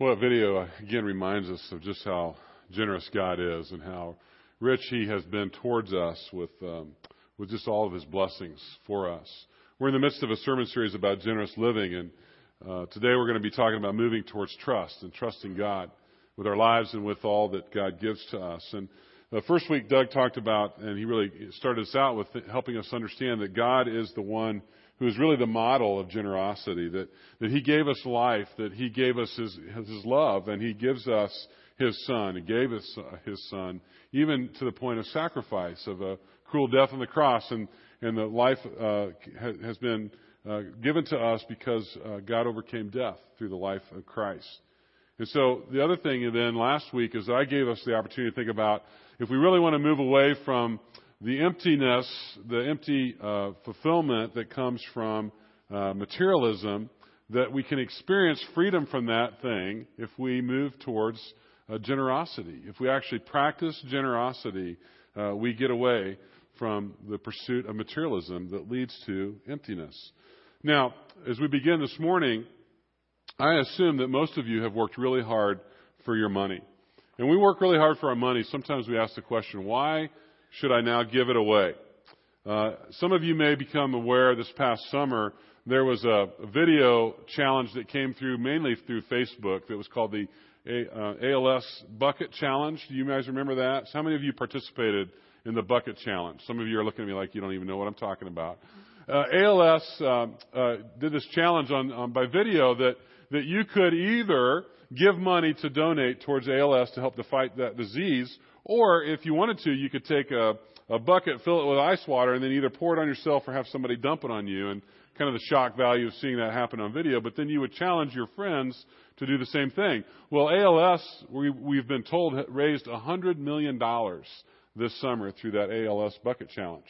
Well, that video uh, again reminds us of just how generous God is and how rich He has been towards us with um, with just all of His blessings for us. We're in the midst of a sermon series about generous living, and uh, today we're going to be talking about moving towards trust and trusting God with our lives and with all that God gives to us. And the first week, Doug talked about, and he really started us out with helping us understand that God is the one who is really the model of generosity, that, that he gave us life, that he gave us his, his love, and he gives us his son. He gave us uh, his son, even to the point of sacrifice, of a cruel death on the cross, and, and the life uh, has been uh, given to us because uh, God overcame death through the life of Christ. And so the other thing then last week is I gave us the opportunity to think about if we really want to move away from the emptiness, the empty uh, fulfillment that comes from uh, materialism, that we can experience freedom from that thing if we move towards uh, generosity. If we actually practice generosity, uh, we get away from the pursuit of materialism that leads to emptiness. Now, as we begin this morning, I assume that most of you have worked really hard for your money. And we work really hard for our money. Sometimes we ask the question, why should I now give it away? Uh, some of you may become aware this past summer there was a, video challenge that came through mainly through Facebook that was called the a, uh, ALS Bucket Challenge. Do you guys remember that? So how many of you participated in the Bucket Challenge? Some of you are looking at me like you don't even know what I'm talking about. Uh, ALS uh, uh, did this challenge on, on by video that that you could either give money to donate towards ALS to help to fight that disease, or if you wanted to, you could take a, a bucket, fill it with ice water, and then either pour it on yourself or have somebody dump it on you. And kind of the shock value of seeing that happen on video. But then you would challenge your friends to do the same thing. Well, ALS, we, we've been told, raised $100 million this summer through that ALS bucket challenge.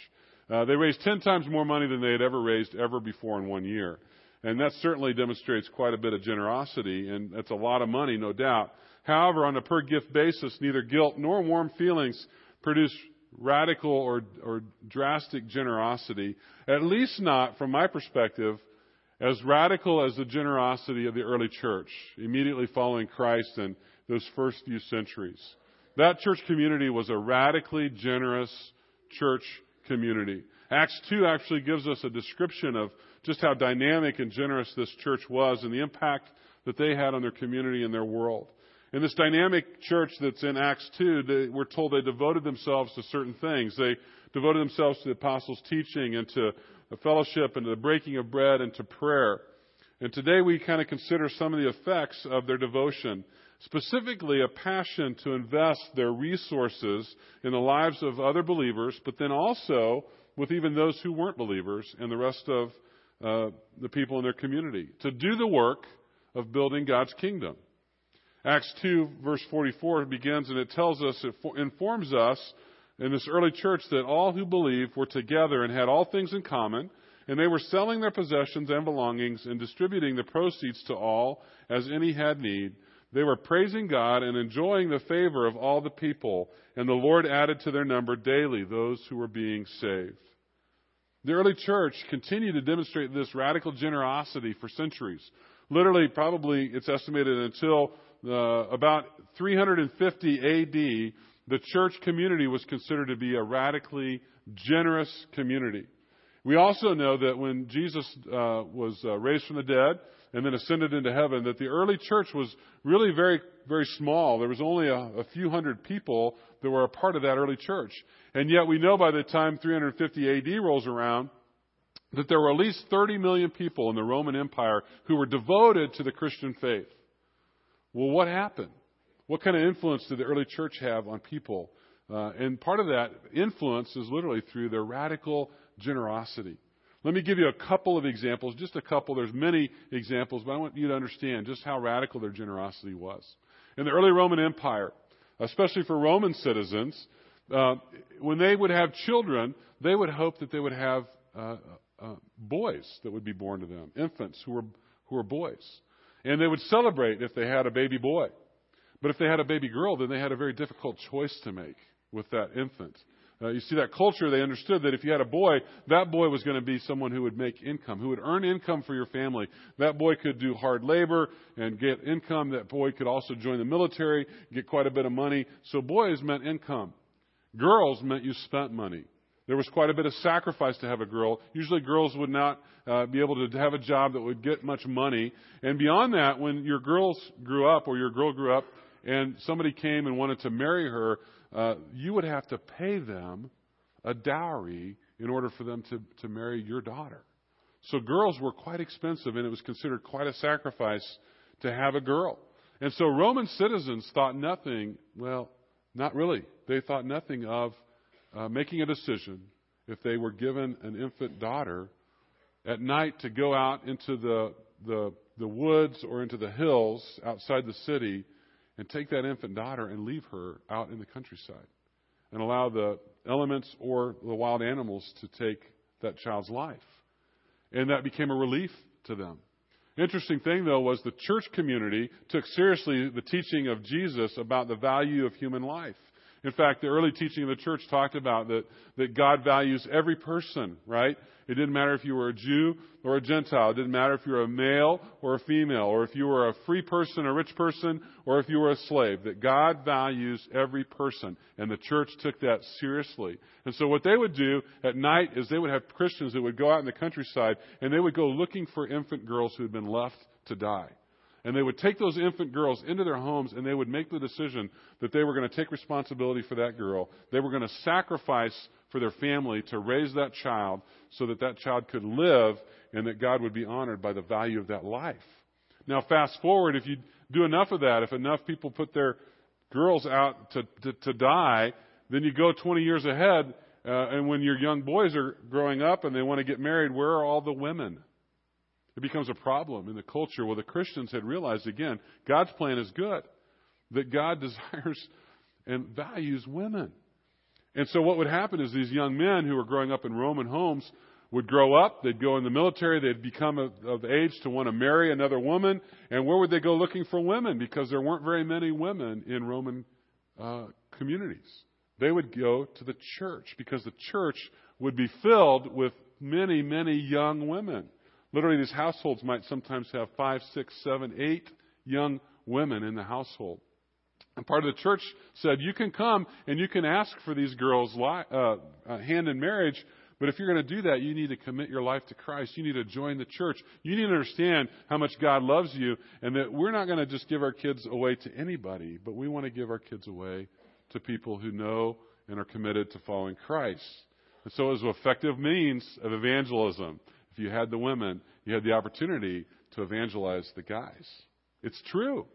Uh, they raised 10 times more money than they had ever raised ever before in one year. And that certainly demonstrates quite a bit of generosity, and that's a lot of money, no doubt. However, on a per gift basis, neither guilt nor warm feelings produce radical or, or drastic generosity, at least not from my perspective, as radical as the generosity of the early church immediately following Christ and those first few centuries. That church community was a radically generous church community. Acts 2 actually gives us a description of just how dynamic and generous this church was and the impact that they had on their community and their world. In this dynamic church that's in Acts 2, they, we're told they devoted themselves to certain things. They devoted themselves to the apostles' teaching and to fellowship and to the breaking of bread and to prayer. And today we kind of consider some of the effects of their devotion, specifically a passion to invest their resources in the lives of other believers, but then also with even those who weren't believers and the rest of uh, the people in their community, to do the work of building God's kingdom. Acts 2 verse 44 begins and it tells us, it informs us in this early church that all who believed were together and had all things in common, and they were selling their possessions and belongings and distributing the proceeds to all as any had need. They were praising God and enjoying the favor of all the people, and the Lord added to their number daily those who were being saved. The early church continued to demonstrate this radical generosity for centuries. Literally, probably it's estimated until uh, about 350 AD, the church community was considered to be a radically generous community. We also know that when Jesus uh, was uh, raised from the dead and then ascended into heaven, that the early church was really very, very small. There was only a, a few hundred people that were a part of that early church. And yet we know by the time 350 AD rolls around, that there were at least 30 million people in the Roman Empire who were devoted to the Christian faith. Well, what happened? What kind of influence did the early church have on people? Uh, and part of that influence is literally through their radical generosity. Let me give you a couple of examples, just a couple. There's many examples, but I want you to understand just how radical their generosity was. In the early Roman Empire, especially for Roman citizens, uh, when they would have children, they would hope that they would have uh, uh, boys that would be born to them, infants who were who were boys. And they would celebrate if they had a baby boy. But if they had a baby girl, then they had a very difficult choice to make with that infant. Uh, you see that culture, they understood that if you had a boy, that boy was going to be someone who would make income, who would earn income for your family. That boy could do hard labor and get income. That boy could also join the military, get quite a bit of money. So boys meant income. Girls meant you spent money. There was quite a bit of sacrifice to have a girl. Usually girls would not uh, be able to have a job that would get much money. And beyond that, when your girls grew up or your girl grew up and somebody came and wanted to marry her, uh, you would have to pay them a dowry in order for them to, to marry your daughter. So girls were quite expensive, and it was considered quite a sacrifice to have a girl. And so Roman citizens thought nothing, well, not really. They thought nothing of uh, making a decision if they were given an infant daughter at night to go out into the, the, the woods or into the hills outside the city and take that infant daughter and leave her out in the countryside and allow the elements or the wild animals to take that child's life. And that became a relief to them. Interesting thing though was the church community took seriously the teaching of Jesus about the value of human life. In fact, the early teaching of the church talked about that, that God values every person, right? It didn't matter if you were a Jew or a Gentile. It didn't matter if you were a male or a female, or if you were a free person, a rich person, or if you were a slave. That God values every person. And the church took that seriously. And so what they would do at night is they would have Christians that would go out in the countryside and they would go looking for infant girls who had been left to die. And they would take those infant girls into their homes and they would make the decision that they were going to take responsibility for that girl. They were going to sacrifice for their family to raise that child so that that child could live and that God would be honored by the value of that life. Now, fast forward, if you do enough of that, if enough people put their girls out to, to, to die, then you go 20 years ahead, uh, and when your young boys are growing up and they want to get married, where are all the women? It becomes a problem in the culture. Well, the Christians had realized again, God's plan is good, that God desires and values women. And so what would happen is these young men who were growing up in Roman homes would grow up, they'd go in the military, they'd become of, age to want to marry another woman, and where would they go looking for women? Because there weren't very many women in Roman uh, communities. They would go to the church because the church would be filled with many, many young women. Literally, these households might sometimes have five, six, seven, eight young women in the household. And part of the church said, you can come and you can ask for these girls' li- uh, uh, hand in marriage, but if you're going to do that, you need to commit your life to Christ. You need to join the church. You need to understand how much God loves you and that we're not going to just give our kids away to anybody, but we want to give our kids away to people who know and are committed to following Christ. And so it was an effective means of evangelism. You had the women, you had the opportunity to evangelize the guys. It's true.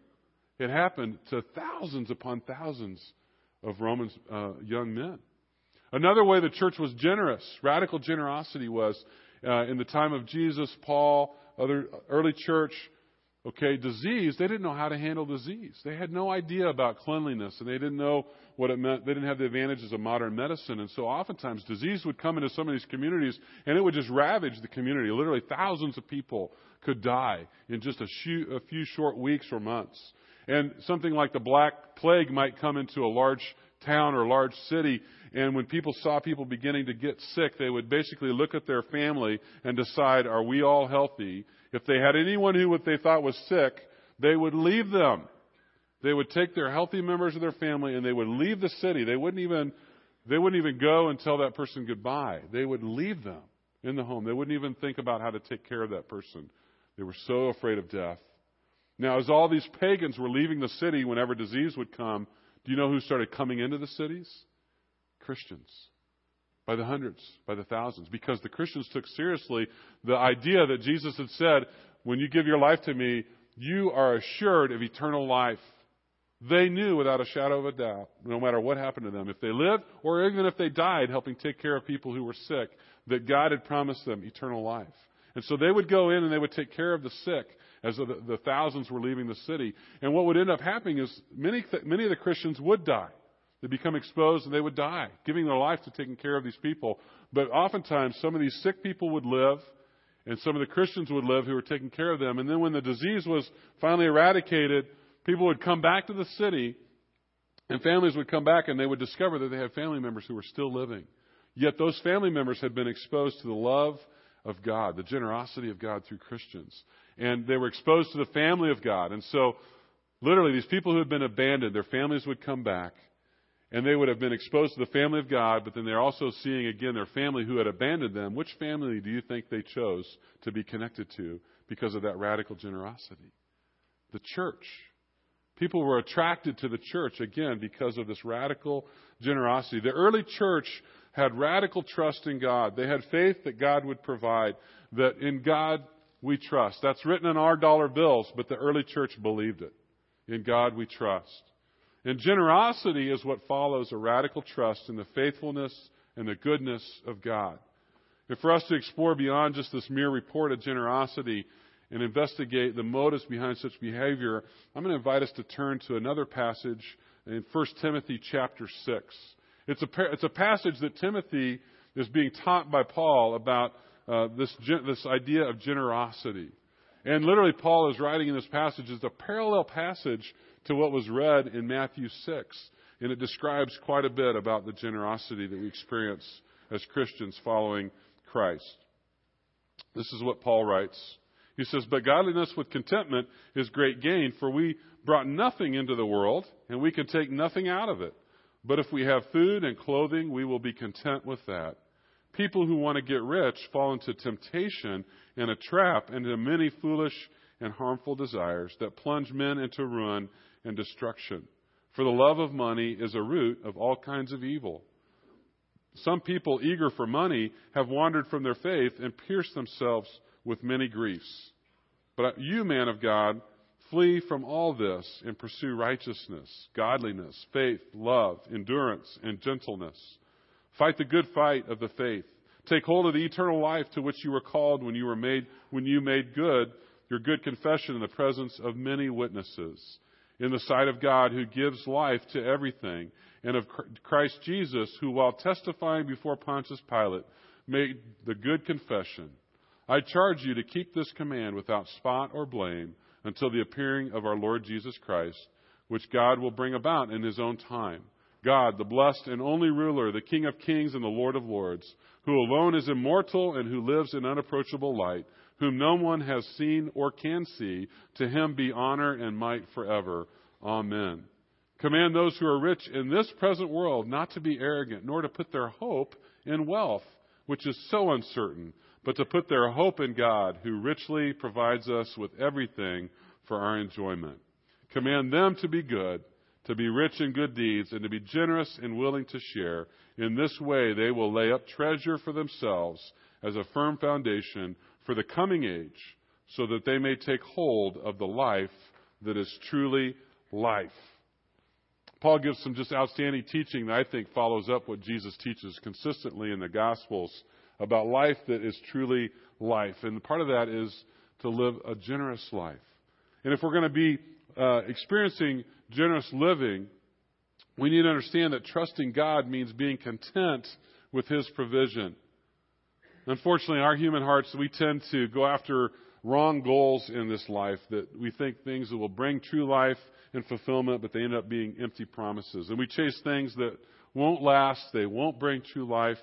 It happened to thousands upon thousands of Romans uh, young men. Another way the church was generous, radical generosity was uh, in the time of Jesus, Paul, other early church. Okay, disease, they didn't know how to handle disease. They had no idea about cleanliness and they didn't know what it meant. They didn't have the advantages of modern medicine. And so oftentimes disease would come into some of these communities and it would just ravage the community. Literally thousands of people could die in just a few, a few short weeks or months. And something like the Black Plague might come into a large town or large city, and when people saw people beginning to get sick, they would basically look at their family and decide, are we all healthy? If they had anyone who what they thought was sick, they would leave them. They would take their healthy members of their family and they would leave the city. They wouldn't even, they wouldn't even go and tell that person goodbye. They would leave them in the home. They wouldn't even think about how to take care of that person. They were so afraid of death. Now, as all these pagans were leaving the city whenever disease would come, do you know who started coming into the cities? Christians. By the hundreds, by the thousands. Because the Christians took seriously the idea that Jesus had said, when you give your life to me, you are assured of eternal life. They knew without a shadow of a doubt, no matter what happened to them, if they lived or even if they died helping take care of people who were sick, that God had promised them eternal life. And so they would go in and they would take care of the sick as the, the thousands were leaving the city. And what would end up happening is many, many of the Christians would die. They'd become exposed and they would die, giving their life to taking care of these people. But oftentimes, some of these sick people would live, and some of the Christians would live who were taking care of them. And then when the disease was finally eradicated, people would come back to the city And families would come back and they would discover that they had family members who were still living. Yet those family members had been exposed to the love of God, the generosity of God through Christians. And they were exposed to the family of God. And so, literally, these people who had been abandoned, their families would come back and they would have been exposed to the family of God, but then they're also seeing again their family who had abandoned them. Which family do you think they chose to be connected to because of that radical generosity? The church. People were attracted to the church again because of this radical generosity. The early church had radical trust in God. They had faith that God would provide, that in God we trust. That's written in our dollar bills, but the early church believed it. In God we trust. And generosity is what follows a radical trust in the faithfulness and the goodness of God. And for us to explore beyond just this mere report of generosity and investigate the motives behind such behavior, I'm going to invite us to turn to another passage in 1 Timothy chapter 6. It's a, it's a passage that Timothy is being taught by Paul about uh, this, this idea of generosity. And literally, Paul is writing in this passage is a parallel passage to what was read in Matthew 6. And it describes quite a bit about the generosity that we experience as Christians following Christ. This is what Paul writes. He says, But godliness with contentment is great gain, for we brought nothing into the world, and we can take nothing out of it. But if we have food and clothing, we will be content with that. People who want to get rich fall into temptation and a trap and into many foolish and harmful desires that plunge men into ruin and destruction. For the love of money is a root of all kinds of evil. Some people eager for money have wandered from their faith and pierced themselves with many griefs. But you, man of God, flee from all this and pursue righteousness, godliness, faith, love, endurance, and gentleness. Fight the good fight of the faith. Take hold of the eternal life to which you were called when you were made, when you made good your good confession in the presence of many witnesses in the sight of God who gives life to everything, and of Christ Jesus, who, while testifying before Pontius Pilate, made the good confession I charge you to keep this command without spot or blame until the appearing of our Lord Jesus Christ, which God will bring about in his own time. God, the blessed and only ruler, the King of kings and the Lord of lords, who alone is immortal and who lives in unapproachable light, whom no one has seen or can see, to him be honor and might forever. Amen. Command those who are rich in this present world not to be arrogant, nor to put their hope in wealth, which is so uncertain, but to put their hope in God, who richly provides us with everything for our enjoyment. Command them to be good, to be rich in good deeds, and to be generous and willing to share. In this way, they will lay up treasure for themselves as a firm foundation for the coming age, so that they may take hold of the life that is truly life. Paul gives some just outstanding teaching that I think follows up what Jesus teaches consistently in the Gospels about life that is truly life. And part of that is to live a generous life. And if we're going to be uh, experiencing generous living, we need to understand that trusting God means being content with His provision. Unfortunately, in our human hearts, we tend to go after wrong goals in this life that we think things that will bring true life and fulfillment, but they end up being empty promises. And we chase things that won't last, they won't bring true life.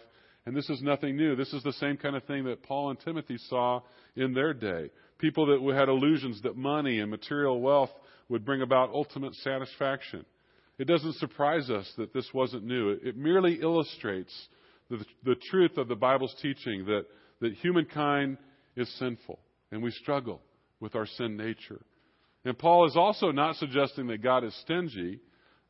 And this is nothing new. This is the same kind of thing that Paul and Timothy saw in their day. People that had illusions that money and material wealth would bring about ultimate satisfaction. It doesn't surprise us that this wasn't new. It merely illustrates the, the truth of the Bible's teaching that, that humankind is sinful and we struggle with our sin nature. And Paul is also not suggesting that God is stingy,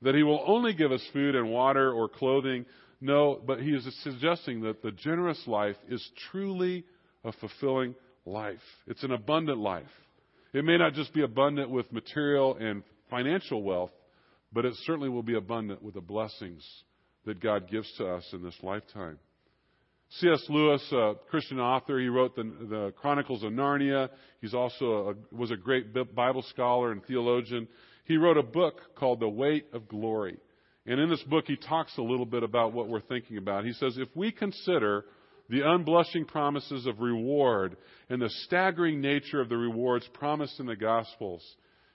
that he will only give us food and water or clothing. No, but he is suggesting that the generous life is truly a fulfilling life. It's an abundant life. It may not just be abundant with material and financial wealth, but it certainly will be abundant with the blessings that God gives to us in this lifetime. C.S. Lewis, a Christian author, he wrote the, the Chronicles of Narnia. He's also a, was a great Bible scholar and theologian. He wrote a book called The Weight of Glory. And in this book, he talks a little bit about what we're thinking about. He says, if we consider the unblushing promises of reward and the staggering nature of the rewards promised in the Gospels,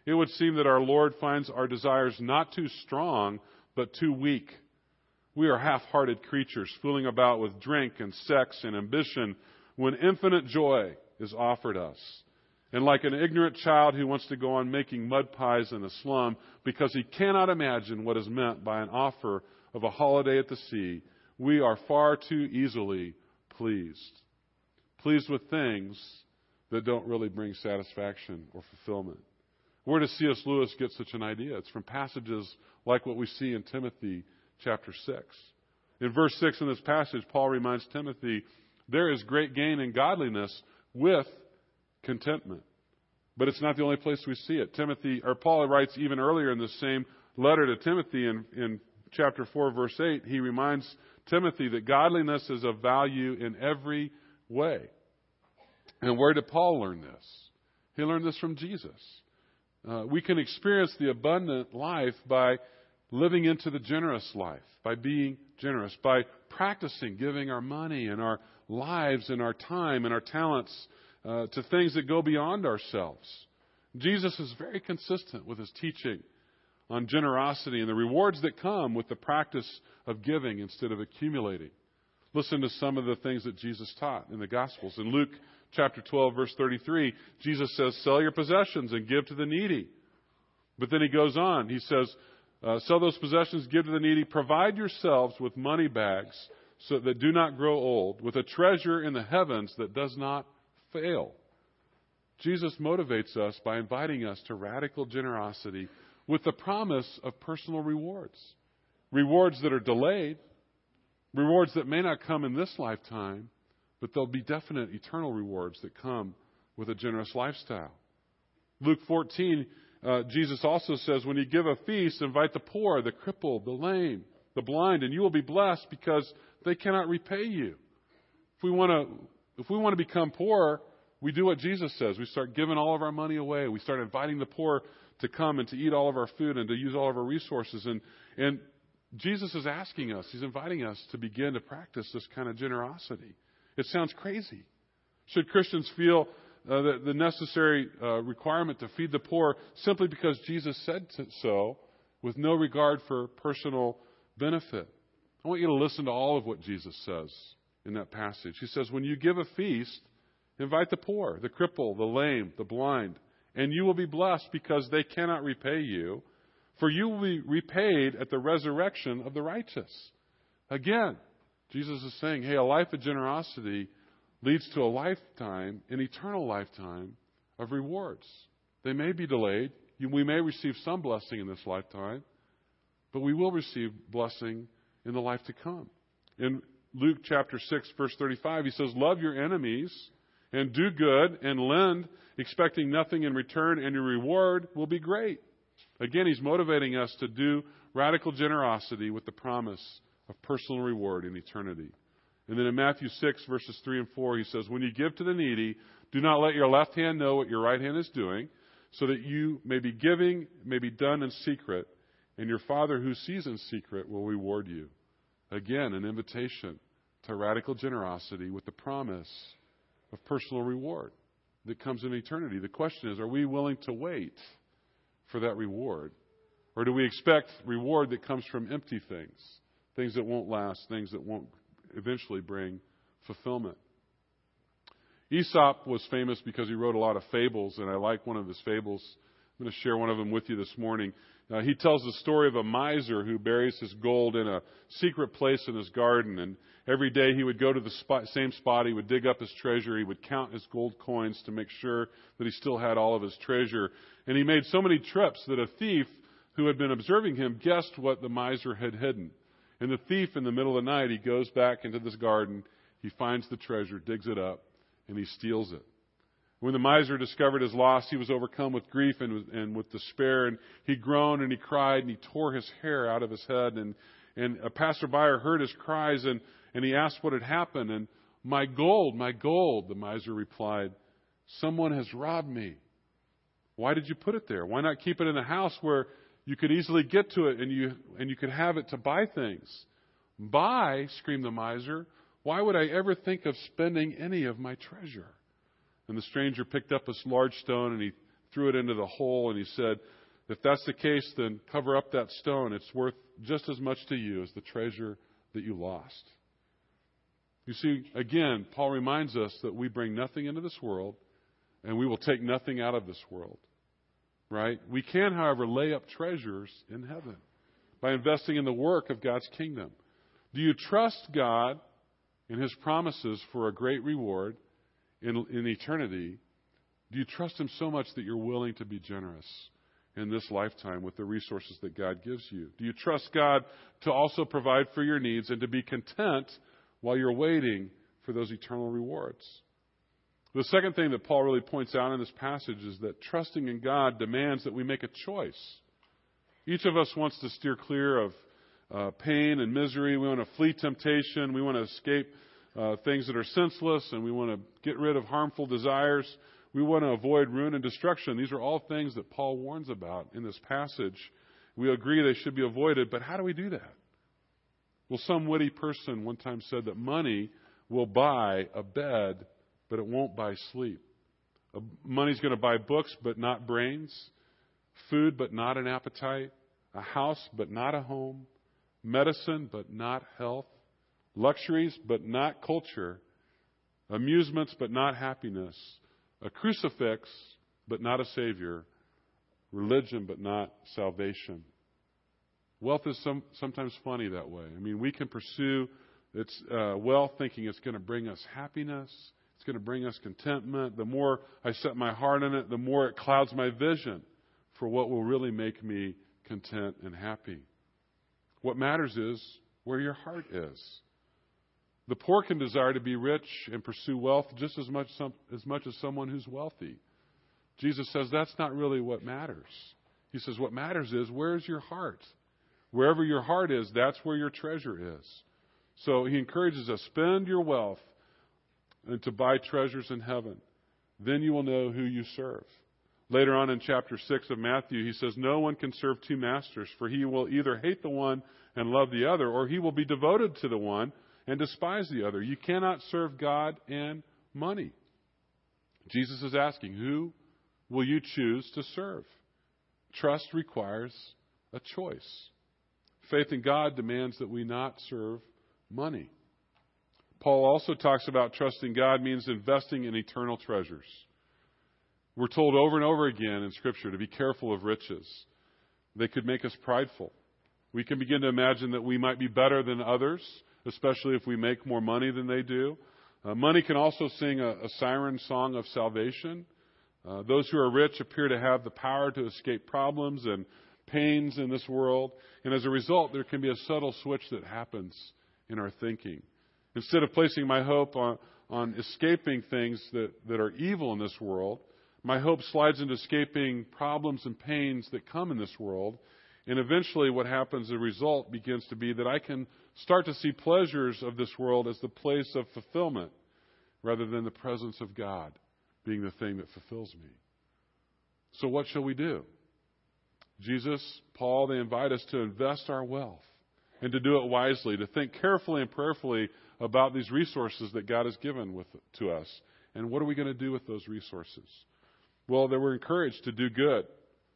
it would seem that our Lord finds our desires not too strong, but too weak. We are half hearted creatures, fooling about with drink and sex and ambition when infinite joy is offered us. And like an ignorant child who wants to go on making mud pies in a slum because he cannot imagine what is meant by an offer of a holiday at the sea, we are far too easily pleased. Pleased with things that don't really bring satisfaction or fulfillment. Where does C.S. Lewis get such an idea? It's from passages like what we see in Timothy chapter 6. In verse 6 in this passage, Paul reminds Timothy, there is great gain in godliness with contentment. But it's not the only place we see it. Timothy, or Paul writes even earlier in the same letter to Timothy in, in chapter 4, verse 8, he reminds Timothy that godliness is of value in every way. And where did Paul learn this? He learned this from Jesus. Uh, we can experience the abundant life by living into the generous life, by being generous, by practicing giving our money and our lives and our time and our talents uh, to things that go beyond ourselves. Jesus is very consistent with his teaching on generosity and the rewards that come with the practice of giving instead of accumulating. Listen to some of the things that Jesus taught in the Gospels. In Luke chapter 12, verse 33, Jesus says, Sell your possessions and give to the needy. But then he goes on. He says, uh, Sell those possessions, give to the needy, provide yourselves with money bags so that do not grow old, with a treasure in the heavens that does not fail. Jesus motivates us by inviting us to radical generosity with the promise of personal rewards. Rewards that are delayed, rewards that may not come in this lifetime, but there'll be definite eternal rewards that come with a generous lifestyle. Luke 14, uh, Jesus also says, when you give a feast, invite the poor, the crippled, the lame, the blind, and you will be blessed because they cannot repay you. If we want to, if we want to become poor, we do what Jesus says. We start giving all of our money away. We start inviting the poor to come and to eat all of our food and to use all of our resources. And, and Jesus is asking us, He's inviting us to begin to practice this kind of generosity. It sounds crazy. Should Christians feel uh, the, the, necessary uh, requirement to feed the poor simply because Jesus said so with no regard for personal benefit? I want you to listen to all of what Jesus says in that passage. He says, When you give a feast, invite the poor, the cripple, the lame, the blind, and you will be blessed because they cannot repay you, for you will be repaid at the resurrection of the righteous. Again, Jesus is saying, hey, a life of generosity leads to a lifetime, an eternal lifetime of rewards. They may be delayed. We may receive some blessing in this lifetime, but we will receive blessing in the life to come. In Luke chapter 6, verse 35, he says, Love your enemies and do good and lend, expecting nothing in return, and your reward will be great. Again, he's motivating us to do radical generosity with the promise of personal reward in eternity. And then in Matthew 6, verses 3 and 4, he says, When you give to the needy, do not let your left hand know what your right hand is doing, so that you may be giving, may be done in secret, and your Father who sees in secret will reward you. Again, an invitation to radical generosity with the promise of personal reward that comes in eternity. The question is, are we willing to wait for that reward? Or do we expect reward that comes from empty things, things that won't last, things that won't eventually bring fulfillment? Aesop was famous because he wrote a lot of fables, and I like one of his fables. I'm going to share one of them with you this morning. Uh, he tells the story of a miser who buries his gold in a secret place in his garden. And every day he would go to the spot, same spot. He would dig up his treasure. He would count his gold coins to make sure that he still had all of his treasure. And he made so many trips that a thief who had been observing him guessed what the miser had hidden. And the thief, in the middle of the night, he goes back into this garden. He finds the treasure, digs it up, and he steals it. When the miser discovered his loss, he was overcome with grief and, and with despair, and he groaned and he cried and he tore his hair out of his head. And, and a passerby heard his cries and, and he asked what had happened. And my gold, my gold, the miser replied, someone has robbed me. Why did you put it there? Why not keep it in a house where you could easily get to it and you, and you could have it to buy things? Buy, screamed the miser. Why would I ever think of spending any of my treasure? And the stranger picked up a large stone and he threw it into the hole and he said, If that's the case, then cover up that stone. It's worth just as much to you as the treasure that you lost. You see, again, Paul reminds us that we bring nothing into this world and we will take nothing out of this world. Right? We can, however, lay up treasures in heaven by investing in the work of God's kingdom. Do you trust God and His promises for a great reward in, in eternity? Do you trust Him so much that you're willing to be generous in this lifetime with the resources that God gives you? Do you trust God to also provide for your needs and to be content while you're waiting for those eternal rewards? The second thing that Paul really points out in this passage is that trusting in God demands that we make a choice. Each of us wants to steer clear of uh, pain and misery. We want to flee temptation. We want to escape uh, things that are senseless, and we want to get rid of harmful desires. We want to avoid ruin and destruction. These are all things that Paul warns about in this passage. We agree they should be avoided, but how do we do that? Well, some witty person one time said that money will buy a bed but it won't buy sleep. Money's going to buy books, but not brains. Food, but not an appetite. A house, but not a home. Medicine, but not health. Luxuries, but not culture. Amusements, but not happiness. A crucifix, but not a savior. Religion, but not salvation. Wealth is some, sometimes funny that way. I mean, we can pursue its uh, wealth thinking it's going to bring us happiness going to bring us contentment. The more I set my heart in it, the more it clouds my vision for what will really make me content and happy. What matters is where your heart is. The poor can desire to be rich and pursue wealth just as much, some, as much as someone who's wealthy. Jesus says that's not really what matters. He says what matters is where's your heart? Wherever your heart is, that's where your treasure is. So he encourages us spend your wealth and to buy treasures in heaven. Then you will know who you serve. Later on in chapter 6 of Matthew, he says, No one can serve two masters, for he will either hate the one and love the other, or he will be devoted to the one and despise the other. You cannot serve God and money. Jesus is asking, Who will you choose to serve? Trust requires a choice. Faith in God demands that we not serve money. Paul also talks about trusting God means investing in eternal treasures. We're told over and over again in Scripture to be careful of riches. They could make us prideful. We can begin to imagine that we might be better than others, especially if we make more money than they do. Uh, money can also sing a, a siren song of salvation. Uh, those who are rich appear to have the power to escape problems and pains in this world. And as a result, there can be a subtle switch that happens in our thinking. Instead of placing my hope on, on escaping things that, that are evil in this world, my hope slides into escaping problems and pains that come in this world. And eventually, what happens, the result begins to be that I can start to see pleasures of this world as the place of fulfillment rather than the presence of God being the thing that fulfills me. So, what shall we do? Jesus, Paul, they invite us to invest our wealth and to do it wisely, to think carefully and prayerfully about these resources that God has given with, to us. And what are we going to do with those resources? Well, that we're encouraged to do good,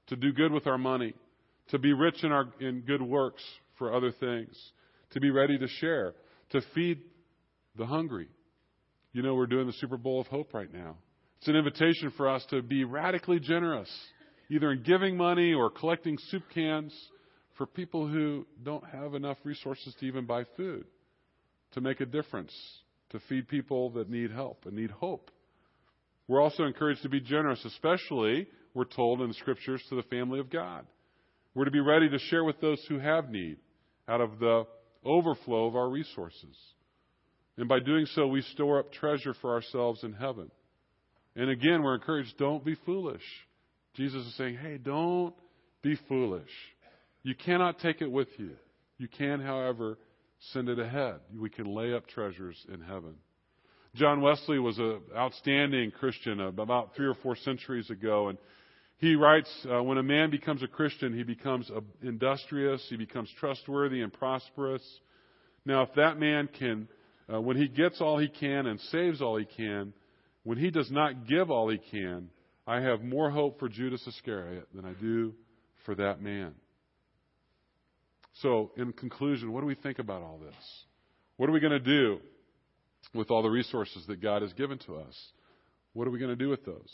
to do good with our money, to be rich in, our, in good works for other things, to be ready to share, to feed the hungry. You know, we're doing the Super Bowl of Hope right now. It's an invitation for us to be radically generous, either in giving money or collecting soup cans for people who don't have enough resources to even buy food to make a difference, to feed people that need help and need hope. We're also encouraged to be generous, especially, we're told in the scriptures, to the family of God. We're to be ready to share with those who have need out of the overflow of our resources. And by doing so, we store up treasure for ourselves in heaven. And again, we're encouraged don't be foolish. Jesus is saying, hey, don't be foolish. You cannot take it with you. You can, however, send it ahead. We can lay up treasures in heaven. John Wesley was an outstanding Christian about three or four centuries ago, and he writes, uh, when a man becomes a Christian, he becomes industrious, he becomes trustworthy and prosperous. Now, if that man can, uh, when he gets all he can and saves all he can, when he does not give all he can, I have more hope for Judas Iscariot than I do for that man. So, in conclusion, what do we think about all this? What are we going to do with all the resources that God has given to us? What are we going to do with those?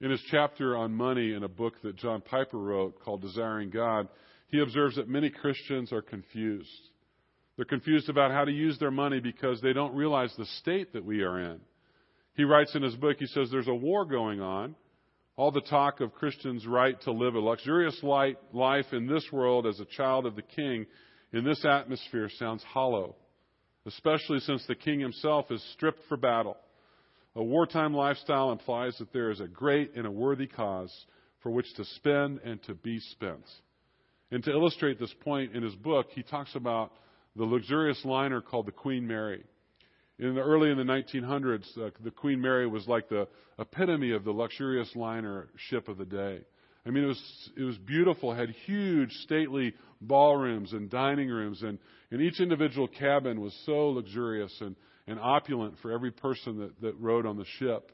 In his chapter on money in a book that John Piper wrote called Desiring God, he observes that many Christians are confused. They're confused about how to use their money because they don't realize the state that we are in. He writes in his book, he says, There's a war going on. All the talk of Christians' right to live a luxurious life in this world as a child of the king in this atmosphere sounds hollow, especially since the king himself is stripped for battle. A wartime lifestyle implies that there is a great and a worthy cause for which to spend and to be spent. And to illustrate this point in his book, he talks about the luxurious liner called the Queen Mary. In the early in the 1900s, uh, the Queen Mary was like the epitome of the luxurious liner ship of the day. I mean, it was it was beautiful. Had huge, stately ballrooms and dining rooms, and and each individual cabin was so luxurious and and opulent for every person that that rode on the ship.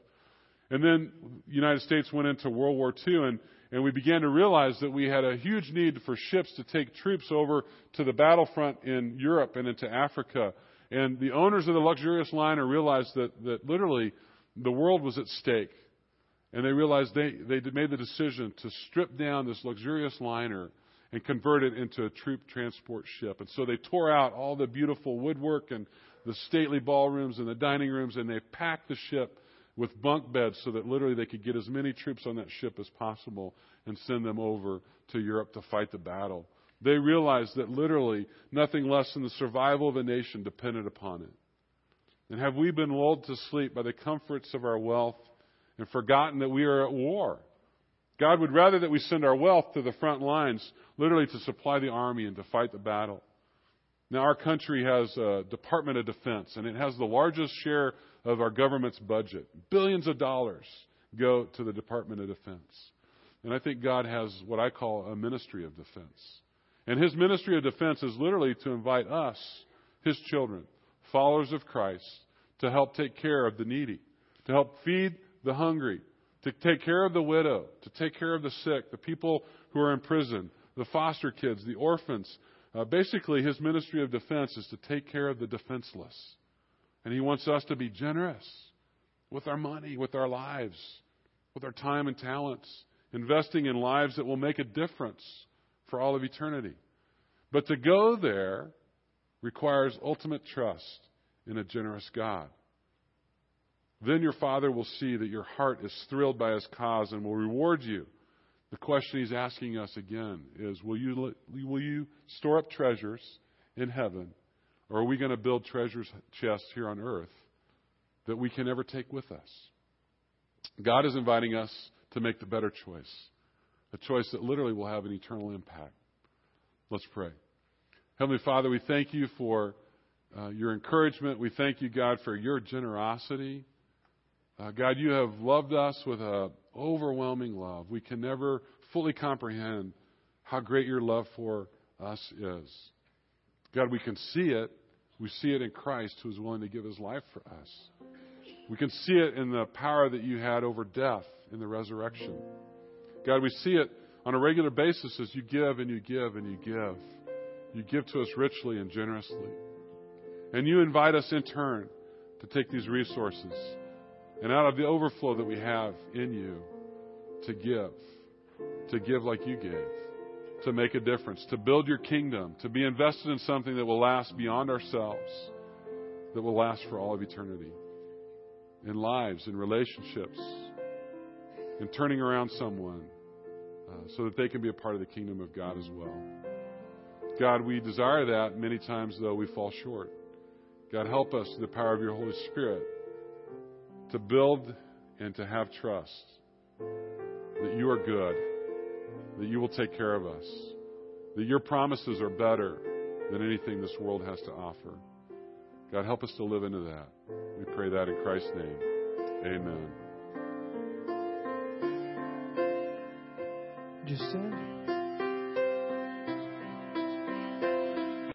And then the United States went into World War II, and and we began to realize that we had a huge need for ships to take troops over to the battlefront in Europe and into Africa. And the owners of the luxurious liner realized that, that literally the world was at stake. And they realized they, they made the decision to strip down this luxurious liner and convert it into a troop transport ship. And so they tore out all the beautiful woodwork and the stately ballrooms and the dining rooms, and they packed the ship with bunk beds so that literally they could get as many troops on that ship as possible and send them over to Europe to fight the battle. They realized that literally nothing less than the survival of a nation depended upon it. And have we been lulled to sleep by the comforts of our wealth and forgotten that we are at war? God would rather that we send our wealth to the front lines, literally to supply the army and to fight the battle. Now, our country has a Department of Defense, and it has the largest share of our government's budget. Billions of dollars go to the Department of Defense. And I think God has what I call a ministry of defense. And his ministry of defense is literally to invite us, his children, followers of Christ, to help take care of the needy, to help feed the hungry, to take care of the widow, to take care of the sick, the people who are in prison, the foster kids, the orphans. Uh, basically, his ministry of defense is to take care of the defenseless. And He wants us to be generous with our money, with our lives, with our time and talents, investing in lives that will make a difference for all of eternity. But to go there requires ultimate trust in a generous God. Then your Father will see that your heart is thrilled by His cause and will reward you. The question He's asking us again is will you, will you store up treasures in heaven or are we going to build treasures chests here on earth that we can never take with us? God is inviting us to make the better choice, a choice that literally will have an eternal impact. Let's pray. Heavenly Father, we thank you for uh, your encouragement. We thank you, God, for your generosity. Uh, God, you have loved us with an overwhelming love. We can never fully comprehend how great your love for us is. God, we can see it we see it in Christ who is willing to give his life for us. We can see it in the power that you had over death in the resurrection. God, we see it on a regular basis as you give and you give and you give. You give to us richly and generously. And you invite us in turn to take these resources and out of the overflow that we have in you to give, to give like you gave to make a difference, to build your kingdom, to be invested in something that will last beyond ourselves, that will last for all of eternity. In lives, in relationships, in turning around someone uh, so that they can be a part of the kingdom of God as well. God, we desire that. Many times, though, we fall short. God, help us through the power of your Holy Spirit to build and to have trust that you are good that you will take care of us, that your promises are better than anything this world has to offer. God, help us to live into that. We pray that in Christ's name. Amen. de ser?